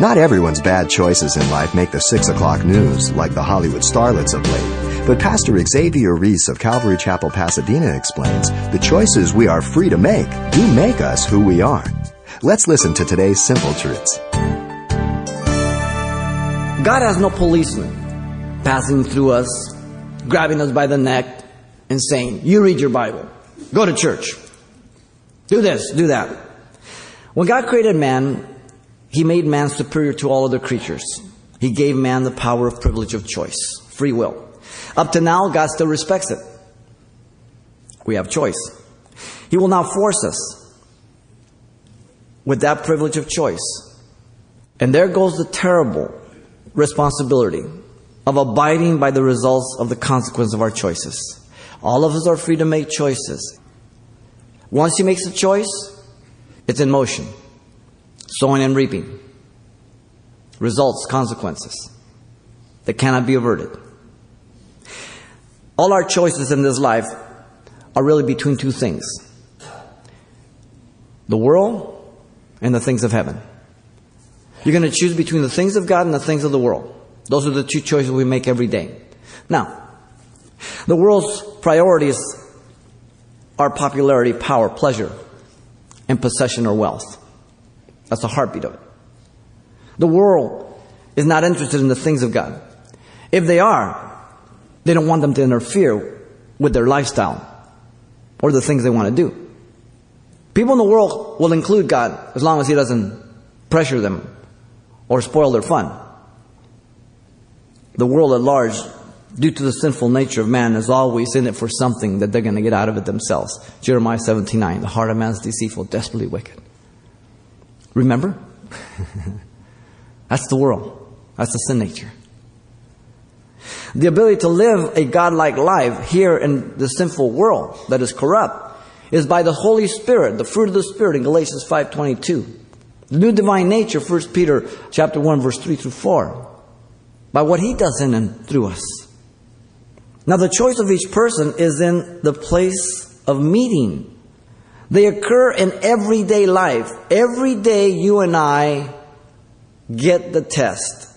Not everyone's bad choices in life make the 6 o'clock news, like the Hollywood starlets of late. But Pastor Xavier Reese of Calvary Chapel, Pasadena explains the choices we are free to make do make us who we are. Let's listen to today's simple truths. God has no policeman passing through us, grabbing us by the neck, and saying, You read your Bible, go to church, do this, do that. When God created man, he made man superior to all other creatures. He gave man the power of privilege of choice, free will. Up to now, God still respects it. We have choice. He will now force us with that privilege of choice. And there goes the terrible responsibility of abiding by the results of the consequence of our choices. All of us are free to make choices. Once he makes a choice, it's in motion sowing and reaping. Results, consequences that cannot be averted. All our choices in this life are really between two things the world and the things of heaven. You're going to choose between the things of God and the things of the world. Those are the two choices we make every day. Now, the world's priorities are popularity, power, pleasure, and possession or wealth. That's the heartbeat of it. The world is not interested in the things of God. If they are, they don't want them to interfere with their lifestyle or the things they want to do. People in the world will include God as long as He doesn't pressure them or spoil their fun. The world at large, due to the sinful nature of man, is always in it for something that they're going to get out of it themselves. Jeremiah 79, the heart of man is deceitful, desperately wicked. Remember? That's the world. That's the sin nature. The ability to live a godlike life here in the sinful world that is corrupt is by the Holy Spirit, the fruit of the Spirit in Galatians 5.22. The new divine nature, 1 Peter chapter 1, verse 3 through 4. By what he does in and through us. Now the choice of each person is in the place of meeting they occur in everyday life. Every day you and I get the test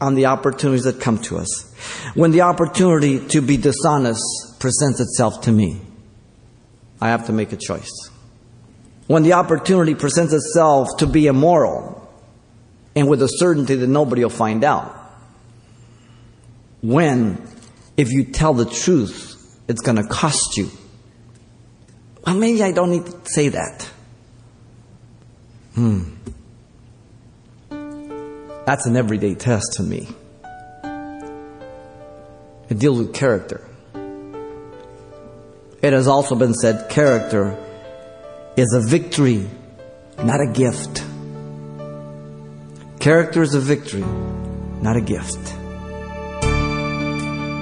on the opportunities that come to us. When the opportunity to be dishonest presents itself to me, I have to make a choice. When the opportunity presents itself to be immoral, and with a certainty that nobody will find out. When, if you tell the truth, it's going to cost you well, maybe I don't need to say that. Hmm. That's an everyday test to me. It deals with character. It has also been said character is a victory, not a gift. Character is a victory, not a gift.